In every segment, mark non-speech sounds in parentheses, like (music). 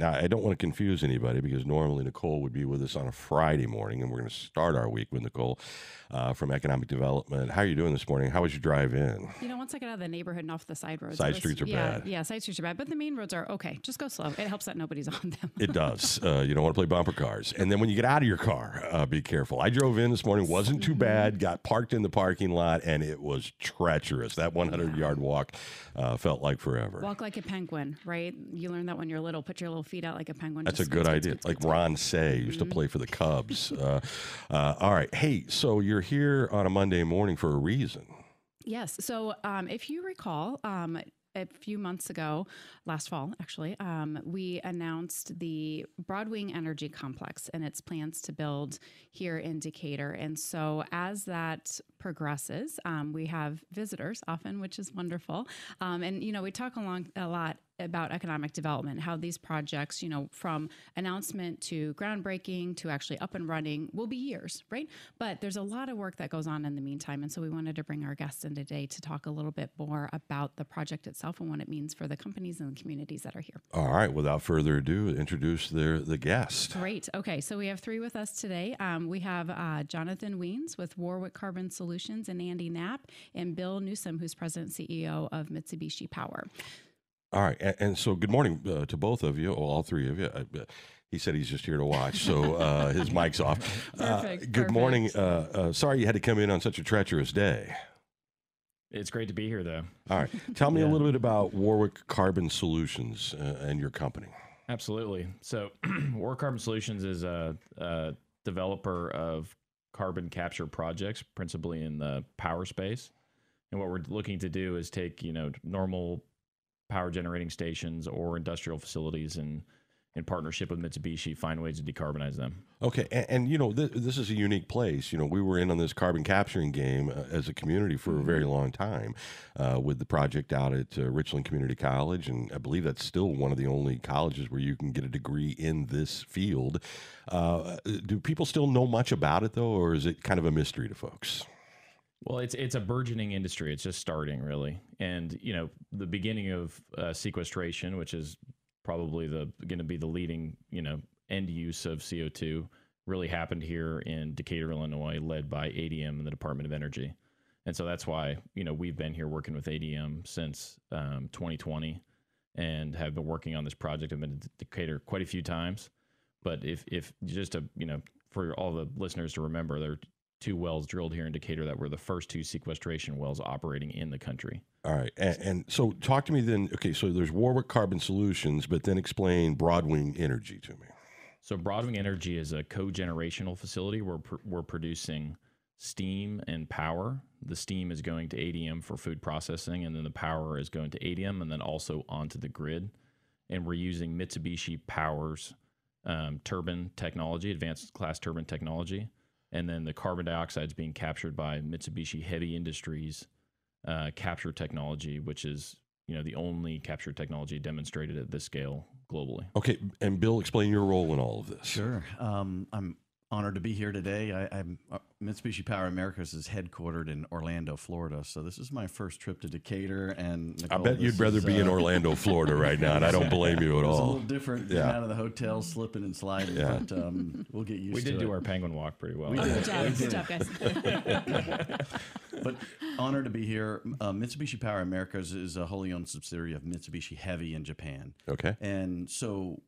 Now, I don't want to confuse anybody because normally Nicole would be with us on a Friday morning, and we're going to start our week with Nicole uh, from Economic Development. How are you doing this morning? How was your drive in? You know, once I get out of the neighborhood and off the side roads, Side was- streets are yeah, bad. Yeah, side streets are bad, but the main roads are okay. Just go slow. It helps that nobody's (laughs) on them. It does. Uh, you don't want to play bumper cars. And then when you get out of your car, uh, be careful. I drove in this morning, wasn't too bad, got parked in the parking lot, and it was treacherous. That 100 yard walk uh, felt like forever. Walk like a penguin, right? You learn that when you're little. Put your little feet out like a penguin. That's a good idea. Like. Ron Cey used to play for the Cubs. Uh, uh, all right. Hey, so you're here on a Monday morning for a reason. Yes. So um, if you recall, um, a few months ago, last fall actually, um, we announced the Broadwing Energy Complex and its plans to build here in Decatur. And so as that progresses, um, we have visitors often, which is wonderful. Um, and you know, we talk along a lot about economic development, how these projects, you know, from announcement to groundbreaking to actually up and running will be years, right? But there's a lot of work that goes on in the meantime. And so we wanted to bring our guests in today to talk a little bit more about the project itself and what it means for the companies and the communities that are here. All right. Without further ado, introduce their the guest. Great. Okay. So we have three with us today. Um, we have uh, Jonathan Wiens with Warwick Carbon Solutions and Andy Knapp and Bill Newsom, who's president and CEO of Mitsubishi Power. All right, and, and so good morning uh, to both of you, well, all three of you. I, uh, he said he's just here to watch, so uh, his (laughs) mic's off. Uh, Perfect, good morning. perfect. Uh, uh, sorry you had to come in on such a treacherous day. It's great to be here, though. All right, tell me a (laughs) little bit about Warwick Carbon Solutions uh, and your company. Absolutely. So, (clears throat) Warwick Carbon Solutions is a, a developer of carbon capture projects, principally in the power space. And what we're looking to do is take you know normal power generating stations or industrial facilities and in partnership with Mitsubishi find ways to decarbonize them. Okay, and, and you know th- this is a unique place. You know, we were in on this carbon capturing game uh, as a community for a very long time, uh, with the project out at uh, Richland Community College, and I believe that's still one of the only colleges where you can get a degree in this field. Uh, do people still know much about it though, or is it kind of a mystery to folks? Well, it's it's a burgeoning industry. It's just starting really, and you know the beginning of uh, sequestration, which is probably the going to be the leading you know end use of CO two, really happened here in Decatur, Illinois, led by ADM and the Department of Energy, and so that's why you know we've been here working with ADM since um, 2020, and have been working on this project. I've been to Decatur quite a few times, but if if just to you know for all the listeners to remember, there are two wells drilled here in Decatur that were the first two sequestration wells operating in the country. All right, and, and so talk to me then. Okay, so there's Warwick Carbon Solutions, but then explain Broadwing Energy to me. So Broadwing Energy is a cogenerational facility where pr- we're producing steam and power. The steam is going to ADM for food processing, and then the power is going to ADM and then also onto the grid. And we're using Mitsubishi Power's um, turbine technology, advanced class turbine technology. And then the carbon dioxide is being captured by Mitsubishi Heavy Industries uh, capture technology, which is you know the only capture technology demonstrated at this scale globally. Okay, and Bill, explain your role in all of this. Sure. Um, I'm honored to be here today. I, I'm uh, Mitsubishi Power Americas is headquartered in Orlando, Florida. So this is my first trip to Decatur, and I bet you'd rather is, be in uh, Orlando, Florida, right now, and I don't blame you at (laughs) It was a little different getting Yeah. out of the hotel, slipping and sliding, Yeah. but um, we'll get used to it. We to did it. do our penguin walk pretty well. We did. good job. Good job, guys. (laughs) but honored to be here. Uh, Mitsubishi Power Americas is a wholly owned subsidiary of Mitsubishi Heavy in Japan. Okay. And so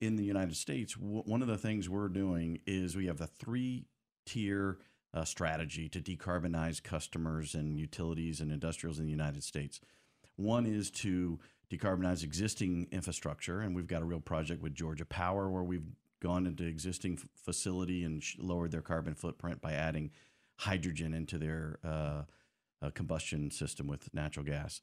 in the United States, w- one of the things we're doing is we have the three tier uh, strategy to decarbonize customers and utilities and industrials in the United States. One is to decarbonize existing infrastructure, and we've got a real project with Georgia Power where we've gone into existing f- facility and sh- lowered their carbon footprint by adding hydrogen into their uh, uh, combustion system with natural gas.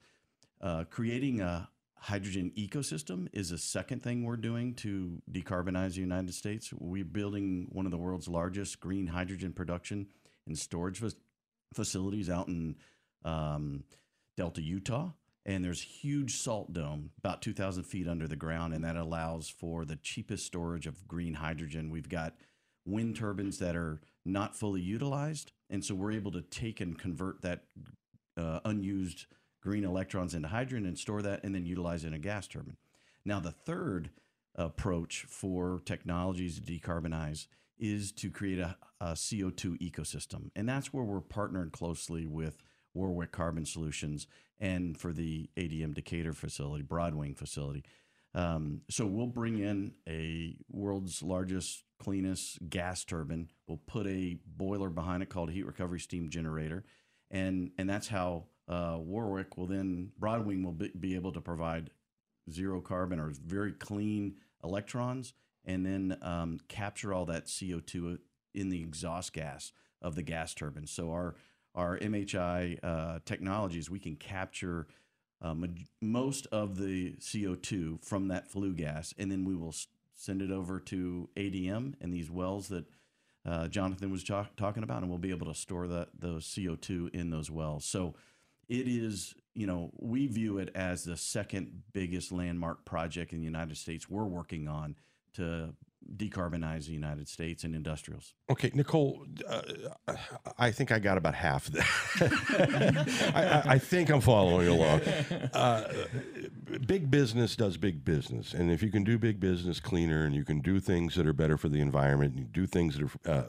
Uh, creating a hydrogen ecosystem is a second thing we're doing to decarbonize the United States. We're building one of the world's largest green hydrogen production and storage fac- facilities out in um, Delta, Utah. And there's huge salt dome, about 2,000 feet under the ground, and that allows for the cheapest storage of green hydrogen. We've got wind turbines that are not fully utilized, and so we're able to take and convert that uh, unused green electrons into hydrogen and store that and then utilize it in a gas turbine. Now, the third approach for technologies to decarbonize is to create a, a CO2 ecosystem. And that's where we're partnering closely with Warwick Carbon Solutions and for the ADM Decatur facility, Broadwing facility. Um, so we'll bring in a world's largest, cleanest gas turbine. We'll put a boiler behind it called a heat recovery steam generator, and and that's how uh, Warwick will then Broadwing will be, be able to provide zero carbon or very clean electrons, and then um, capture all that CO two in the exhaust gas of the gas turbine. So our our MHI uh, technologies, we can capture uh, most of the CO2 from that flue gas, and then we will send it over to ADM and these wells that uh, Jonathan was talk- talking about, and we'll be able to store the, those CO2 in those wells. So it is, you know, we view it as the second biggest landmark project in the United States we're working on to decarbonize the United States and industrials. Okay, Nicole, uh, I think I got about half that. (laughs) I, I, think I'm following along. Uh, big business does big business, and if you can do big business cleaner, and you can do things that are better for the environment, and you do things that are, uh,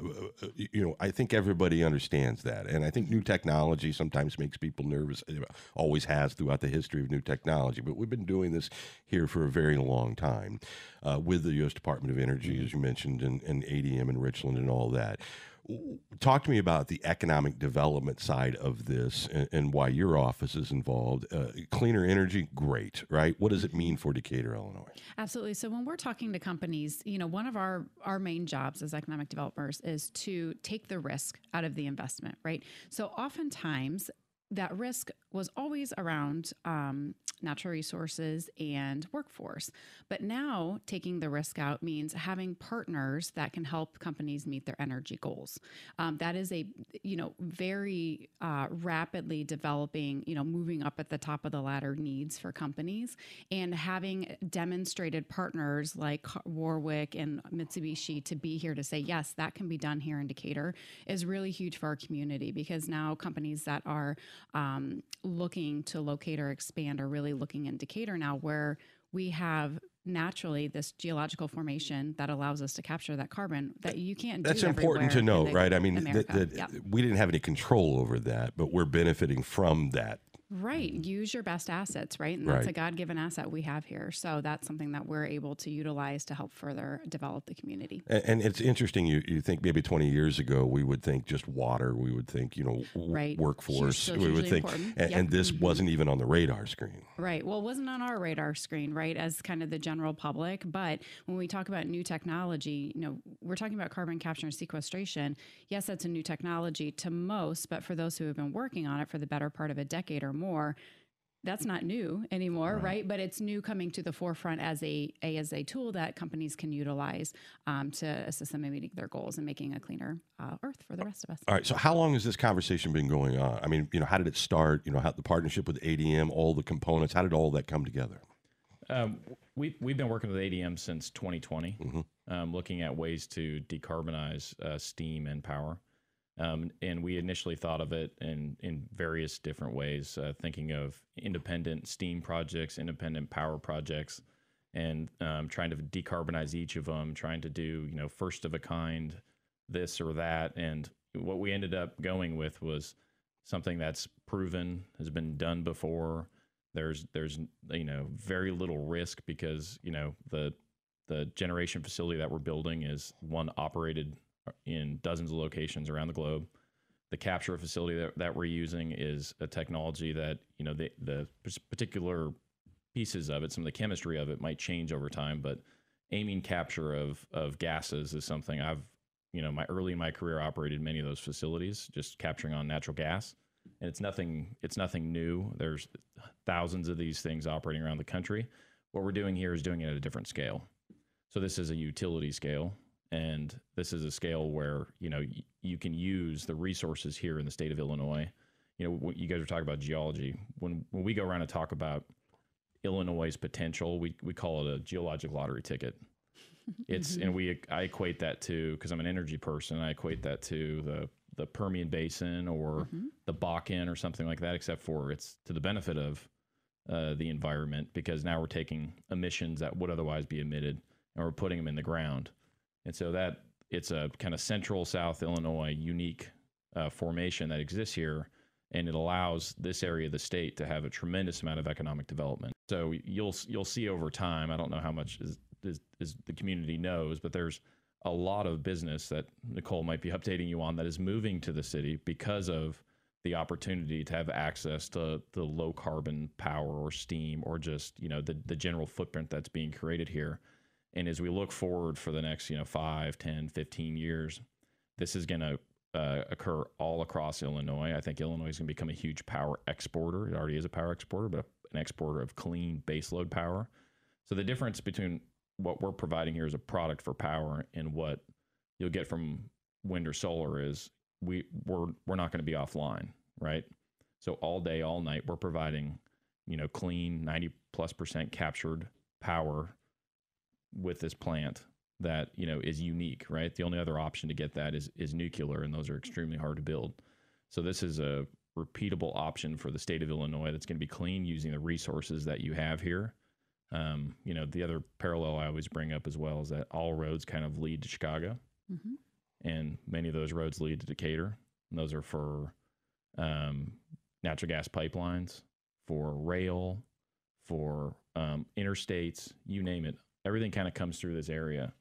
you know, I think everybody understands that, and I think new technology sometimes makes people nervous. It always has throughout the history of new technology, but we've been doing this here for a very long time uh, with the U.S. Department of Energy, mm-hmm. as you mentioned, and, and ADM in Richland and all that. Talk to me about the economic development side of this and, and why your office is involved. Uh, cleaner energy, great, right? What does it mean for Decatur, Illinois? Absolutely. So when we're talking to companies, you know, one of our our main jobs as economic developers is to take the risk out of the investment, right? So oftentimes that risk was always around um, natural resources and workforce. But now taking the risk out means having partners that can help companies meet their energy goals. Um, that is a you know very uh, rapidly developing you know moving up at the top of the ladder needs for companies, and having demonstrated partners like Warwick and Mitsubishi to be here to say yes that can be done here in Decatur is really huge for our community because now companies that are um, looking to locate or expand are really looking in Decatur now, where we have naturally this geological formation that allows us to capture that carbon that you can't that's important to know right i mean that, that yep. we didn't have any control over that but we're benefiting from that Right. Use your best assets, right? And that's right. a God given asset we have here. So that's something that we're able to utilize to help further develop the community. And, and it's interesting, you, you think maybe 20 years ago, we would think just water, we would think, you know, right. workforce, we would think, and, yep. and, this mm-hmm. wasn't even on the radar screen. Right. Well, it wasn't on our radar screen, right, as kind of the general public. But when we talk about new technology, you know, we're talking about carbon capture and sequestration. Yes, that's a new technology to most, but for those who have been working on it for the better part of a decade or more that's not new anymore right. right, but it's new coming to the forefront as a, a as a tool that companies can utilize um, to assist them in meeting their goals and making a cleaner uh, earth for the rest of us all right so how long has this conversation been going on i mean you know how did it start you know how the partnership with adm all the components how did all that come together um, we, we've been working with ADM since 2020, mm-hmm. um, looking at ways to decarbonize uh, steam and power. Um, and we initially thought of it in, in various different ways, uh, thinking of independent steam projects, independent power projects, and um, trying to decarbonize each of them, trying to do, you know, first of a kind, this or that. And what we ended up going with was something that's proven, has been done before. There's, there's, you know, very little risk because, you know, the, the generation facility that we're building is one operated in dozens of locations around the globe. The capture facility that, that we're using is a technology that you know the the particular pieces of it, some of the chemistry of it might change over time, but aiming capture of of gases is something I've you know my early in my career operated many of those facilities, just capturing on natural gas, and it's nothing it's nothing new. There's thousands of these things operating around the country. What we're doing here is doing it at a different scale. So this is a utility scale and this is a scale where you know y- you can use the resources here in the state of Illinois. You know, you guys are talking about geology. When when we go around and talk about Illinois' potential, we we call it a geologic lottery ticket. (laughs) It's mm-hmm. and we I equate that to because I'm an energy person. I equate that to the the Permian Basin or the Bakken or something like that, except for it's to the benefit of uh, the environment because now we're taking emissions that would otherwise be emitted and we're putting them in the ground. And so that it's a kind of central South Illinois unique uh, formation that exists here, and it allows this area of the state to have a tremendous amount of economic development. So you'll you'll see over time. I don't know how much is, is, is the community knows, but there's a lot of business that Nicole might be (laughs) updating you on that is moving to the city because of the opportunity to have access to the low carbon power or steam or just you know the, the general footprint that's being created here and as we look forward for the next you know 5 10 15 years this is going to uh, occur all across illinois. I think illinois is going to become a huge power exporter. It already is a power exporter but an exporter of clean baseload power. So the difference between what we're providing here as a product for power and what you'll get from wind or solar is we we're we're not going to be offline, right? So all day, all night, we're providing, you know, clean ninety plus percent captured power with this plant that you know is unique, right? The only other option to get that is is nuclear, and those are extremely hard to build. So this is a repeatable option for the state of Illinois that's going to be clean using the resources that you have here. Um, you know, the other parallel I always bring up as well is that all roads kind of lead to Chicago hmm and many of those roads lead to Decatur. And those are for um, natural gas pipelines, for rail, for um, interstates, you name it. Everything kind of comes through this area.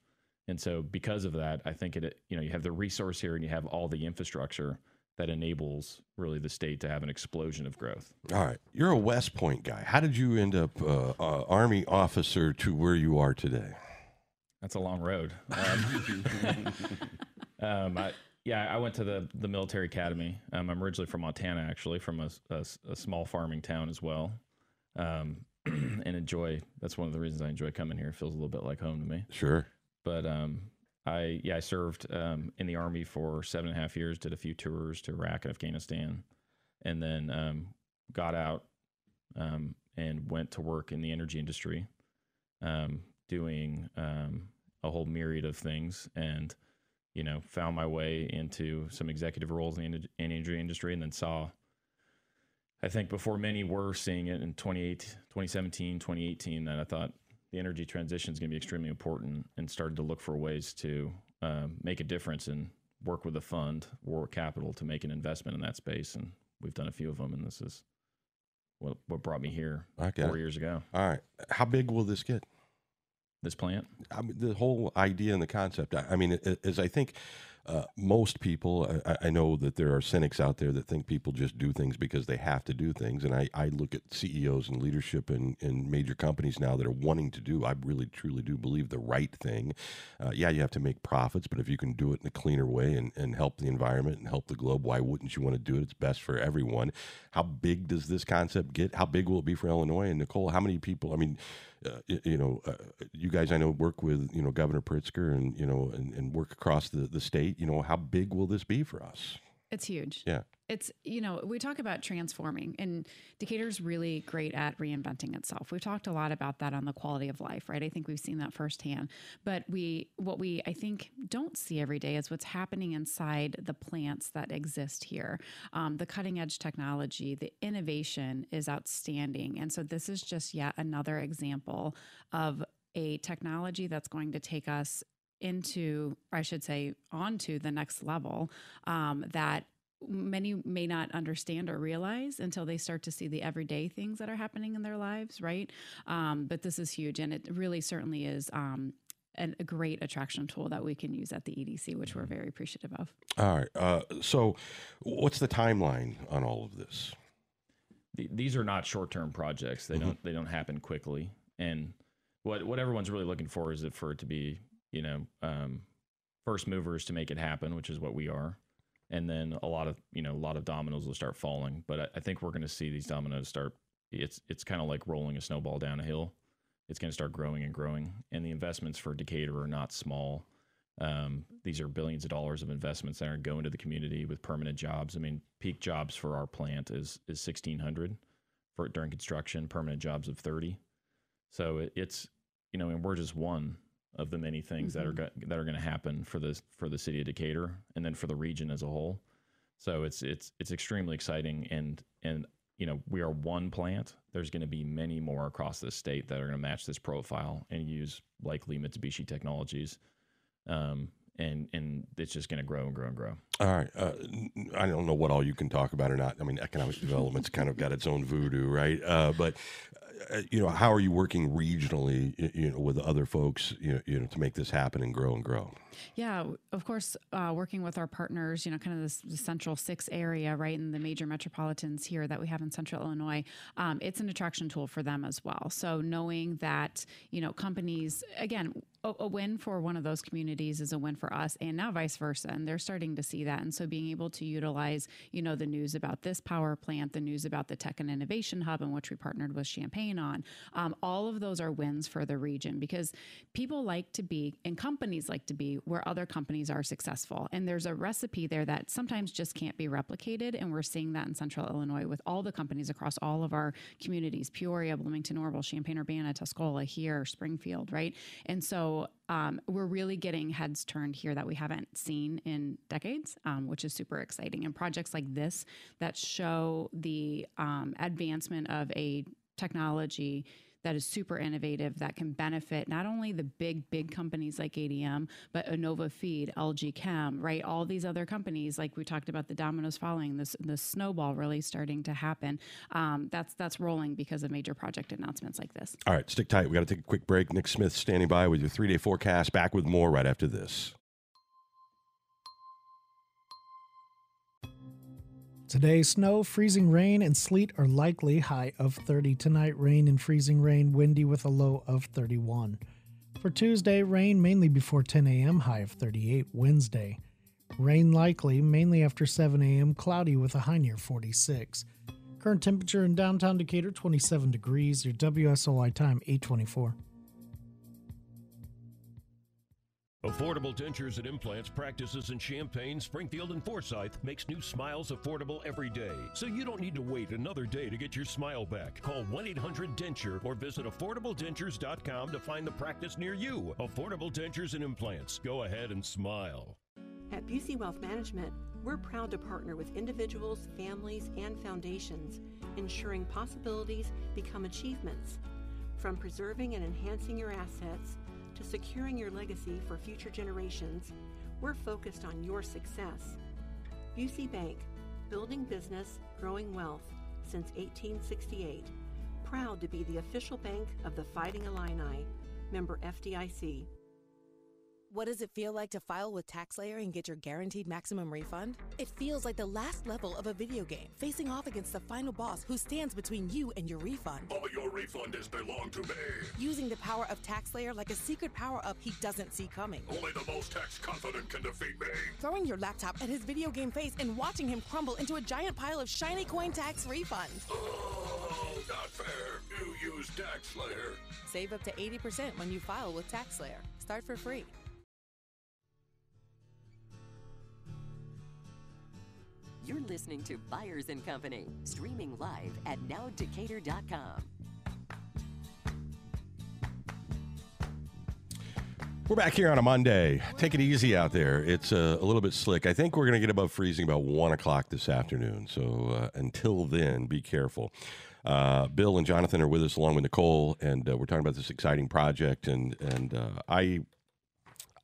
And so, because of that, I think it you know you have the resource here and you have all the infrastructure that enables really the state to have an explosion of growth. All right, you're a West Point guy. How did you end up uh, uh, Army officer to where you are today? That's a long road. Um, (laughs) um, I, yeah, I went to the the military academy. Um, I'm originally from Montana, actually, from a small farming town as well. Um, (clears throat) and enjoy. That's one of the reasons I enjoy coming here. It feels a little bit like home to me. Sure. But um, I yeah, I served um, in the army for seven and a half years. Did a few tours to Iraq and Afghanistan, and then um, got out um, and went to work in the energy industry, um, doing um, a whole myriad of things, and you know found my way into some executive roles in the energy industry, and then saw. I think before many were seeing it in 28, 2017, 2018, that I thought the energy transition is going to be extremely important and started to look for ways to um, make a difference and work with a fund or capital to make an investment in that space. And we've done a few of them, and this is what, what brought me here four it. years ago. All right. How big will this get? This plant, I mean, the whole idea and the concept. I, I mean, as I think uh, most people, I, I know that there are cynics out there that think people just do things because they have to do things. And I, I look at CEOs and leadership in, in major companies now that are wanting to do, I really truly do believe the right thing. Uh, yeah, you have to make profits, but if you can do it in a cleaner way and, and help the environment and help the globe, why wouldn't you want to do it? It's best for everyone. How big does this concept get? How big will it be for Illinois? And Nicole, how many people? I mean, uh, y- you know, uh, you guys I know work with you know Governor Pritzker and you know and, and work across the, the state. You know, how big will this be for us? It's huge. Yeah. It's, you know, we talk about transforming, and Decatur's really great at reinventing itself. We've talked a lot about that on the quality of life, right? I think we've seen that firsthand. But we, what we, I think, don't see every day is what's happening inside the plants that exist here. Um, the cutting edge technology, the innovation is outstanding. And so this is just yet another example of a technology that's going to take us into, I should say, onto the next level um, that many may not understand or realize until they start to see the everyday things that are happening in their lives, right? Um, but this is huge, and it really certainly is. Um, an, a great attraction tool that we can use at the EDC, which we're very appreciative of. All right. Uh, so, what's the timeline on all of this? th- these are not short-term projects. They don't they don't happen quickly. And what what everyone's really looking for is for it to be you know um, first movers to make it happen, which is what we are. And then a lot of you know a lot of dominoes will start falling. But I, I think we're going to see these dominoes start. It's it's kind of like rolling a snowball down a hill. It's going to start growing and growing. And the investments for Decatur are not small. Um, these are billions of dollars of investments that are going to the community with permanent jobs. I mean, peak jobs for our plant is is sixteen hundred for during construction. Permanent jobs of thirty. So it, it's you know, and we're just one of the many things that are go- that are going to happen for the for the city of Decatur, and then for the region as a whole. So it's it's it's extremely exciting, and and you know we are one plant. There's going to be many more across the state that are going to match this profile and use likely Mitsubishi technologies. Um, and and it's just going to grow and grow and grow. All right. Uh, I don't know what all you can talk about or not. I mean, economic development's kind of got its own voodoo, right? Uh, but you know, how are you working regionally, you know, with other folks, you know, you know, to make this happen and grow and grow? Yeah, of course, uh, working with our partners, you know, kind of the central six area, right, in the major metropolitans here that we have in central Illinois, um, it's an attraction tool for them as well. So knowing that, you know, companies, again, a, a, win for one of those communities is a win for us and now vice versa and they're starting to see that and so being able to utilize you know the news about this power plant the news about the tech and innovation hub in which we partnered with champaign on um, all of those are wins for the region because people like to be and companies like to be where other companies are successful. And there's a recipe there that sometimes just can't be replicated. And we're seeing that in central illinois with all the companies across all of our communities peoria bloomington orrville champaign urbana tuscola here springfield right? And so um, we're really getting heads turned here that we haven't seen in decades, um, which is super exciting. And projects like this that show the um, advancement of a technology that is super innovative that can benefit not only the big big companies like ADM but Anova Feed, LG Chem, right? All these other companies like we talked about the dominoes falling, this the snowball really starting to happen. Um, that's that's rolling because of major project announcements like this. All right, stick tight. We got to take a quick break. Nick Smith standing by with your three day forecast. Back with more right after this. Today, snow, freezing rain, and sleet are likely, high of 30. Tonight, rain and freezing rain, windy with a low of 31. For Tuesday, rain mainly before 10 a.m., high of 38. Wednesday, rain likely, mainly after 7 a.m., cloudy with a high near 46. Current temperature in downtown Decatur, 27 degrees. Your WSOI time, 824. Affordable Dentures and Implants practices in Champaign, Springfield, and Forsyth makes new smiles affordable every day. So you don't need to wait another day to get your smile back. Call 1 800 Denture or visit affordabledentures.com to find the practice near you. Affordable Dentures and Implants. Go ahead and smile. At Busey Wealth Management, we're proud to partner with individuals, families, and foundations, ensuring possibilities become achievements. From preserving and enhancing your assets, to securing your legacy for future generations, we're focused on your success. Busey Bank, building business, growing wealth since 1868. Proud to be the official bank of the Fighting Illini, member FDIC. What does it feel like to file with TaxSlayer and get your guaranteed maximum refund? It feels like the last level of a video game, facing off against the final boss who stands between you and your refund. All your refund is belong to me. Using the power of TaxSlayer like a secret power up he doesn't see coming. Only the most tax confident can defeat me. Throwing your laptop at his video game face and watching him crumble into a giant pile of shiny coin tax refunds. Oh, not fair. You use TaxSlayer. Save up to 80% when you file with TaxSlayer. Start for free. You're listening to Byers and Company, streaming live at nowdecatur.com. We're back here on a Monday. Take it easy out there. It's uh, a little bit slick. I think we're going to get above freezing about one o'clock this afternoon. So uh, until then, be careful. Uh, Bill and Jonathan are with us along with Nicole, and uh, we're talking about this exciting project. And and uh, I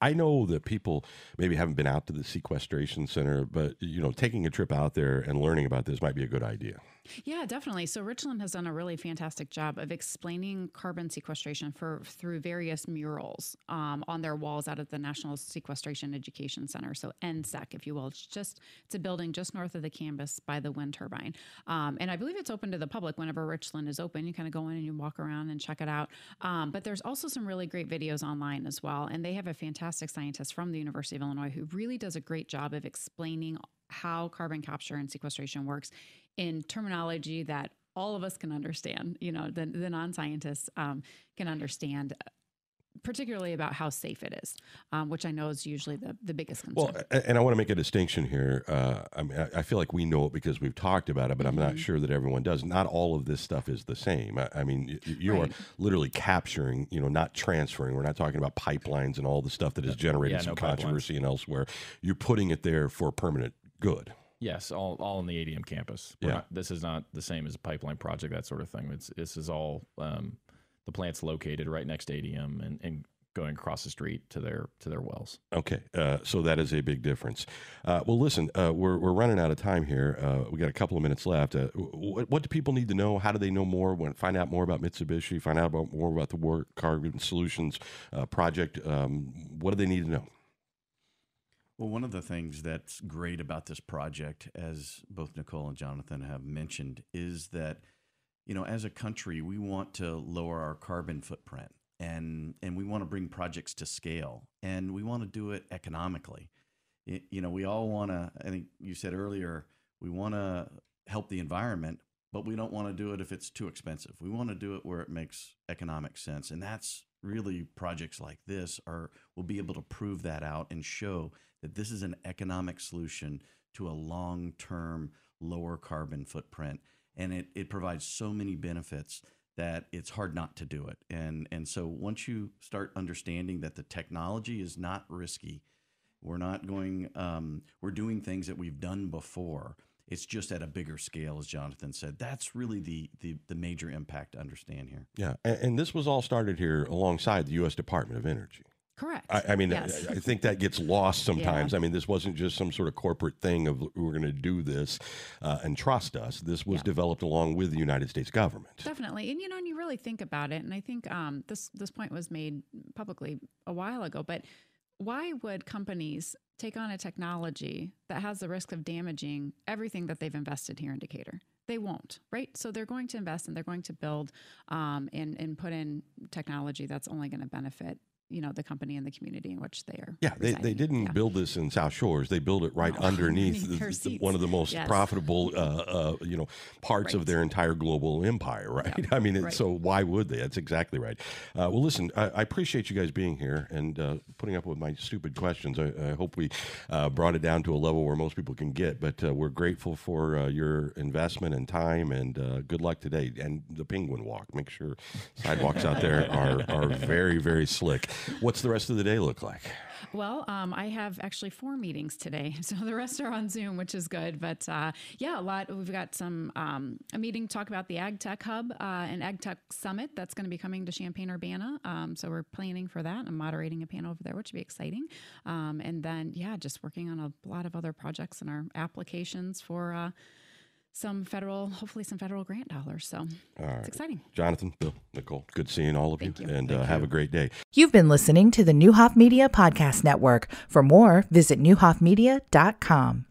I know that people maybe haven't been out to the sequestration center, but you know, taking a trip out there and learning about this might be a good idea. Yeah, definitely. So Richland has done a really fantastic job of explaining carbon sequestration for through various murals um, on their walls out of the National Sequestration Education Center. So NSEC, if you will, it's just it's a building just north of the campus by the wind turbine, um, and I believe it's open to the public whenever Richland is open. You kind of go in and you walk around and check it out. Um, but there's also some really great videos online as well, and they have a fantastic scientist from the University of Illinois who really does a great job of explaining how carbon capture and sequestration works in terminology that all of us can understand, you know, the, the non scientists um, can understand. Particularly about how safe it is, um, which I know is usually the, the biggest concern. Well, and I want to make a distinction here. Uh, I mean, I feel like we know it because we've talked about it, but mm-hmm. I'm not mm-hmm. sure that everyone does. Not all of this stuff is the same. I, I mean, you right. are literally capturing, you know, not transferring. We're not talking about pipelines and all the stuff that has generated yeah, some no controversy pipelines. and elsewhere. You're putting it there for permanent good. Yes, all, all on the ADM campus. We're Yeah. not- this is not the same as a pipeline project, that sort of thing. It's this is all um, the plant's located right next to ADM and, and going across the street to their to their wells. Okay, uh, so that is a big difference. Uh, well, listen, uh, we're, we're running out of time here. Uh, we got a couple of minutes left. Uh, what, what do people need to know? How do they know more? When find out more about Mitsubishi? Find out about more about the War Carbon Solutions uh, project. Um, what do they need to know? Well, one of the things that's great about this project, as both Nicole and Jonathan have mentioned, is that you know, as a country, we want to lower our carbon footprint, and and we want to bring projects to scale, and we want to do it economically. Y- You know, we all want to. I think you said earlier, we want to help the environment, but we don't want to do it if it's too expensive. We want to do it where it makes economic sense, and that's really projects like this are will be able to prove that out and show that this is an economic solution to a long-term lower carbon footprint and it, it provides so many benefits that it's hard not to do it and and so once you start understanding that the technology is not risky we're not going um, we're doing things that we've done before it's just at a bigger scale as jonathan said that's really the the, the major impact to understand here Yeah, and, and this was all started here alongside the U.S. Department of Energy. Correct. I, I mean, Yes. I, I think that gets lost (laughs) sometimes. Yeah. I mean, this wasn't just some sort of corporate thing of we're going to do this uh, and trust us. This was Yeah. developed along with the United States government. Definitely, and you know, and you really think about it, and I think um, this this point was made publicly a while ago. But why would companies take on a technology that has the risk of damaging everything that they've invested here in Decatur? They won't, right? So they're going to invest and they're going to build um, and and put in technology that's only going to benefit you know the company and the community in which they are. Yeah, they, they didn't Yeah. build this in South Shores. They built it right No, (laughs) underneath the, one of the most Yes. profitable, uh, uh, you know, parts of their entire global empire. (laughs) Right? Yeah, I mean, it, right. so why would they? That's exactly right. Uh, well, listen, I, I appreciate you guys being here and uh, putting up with my stupid questions. I, I hope we uh, brought it down to a level where most people can get. But uh, we're grateful for uh, your investment and time, and uh, good luck today. And the Penguin Walk. Make sure sidewalks out there are are very very slick. What's the rest of the day look like? Well, um, I have actually four meetings today, (laughs) so the rest are on Zoom, which is good. But uh, yeah, a lot. We've got some um, a meeting to talk about the Ag Tech Hub uh, and Ag Tech Summit that's going to be coming to Champaign Urbana. Um, so we're planning for that. I'm moderating a panel over there, which will be exciting. Um, and then yeah, just working on a lot of other projects and our applications for. Uh, some federal, hopefully, some federal grant dollars. So All right. it's exciting. Jonathan, Bill, Nicole, good seeing all of Thank you, you. and uh, have a great day. You've been listening to the Neuhoff Media Podcast Network. For more, visit neuhoffmedia.com.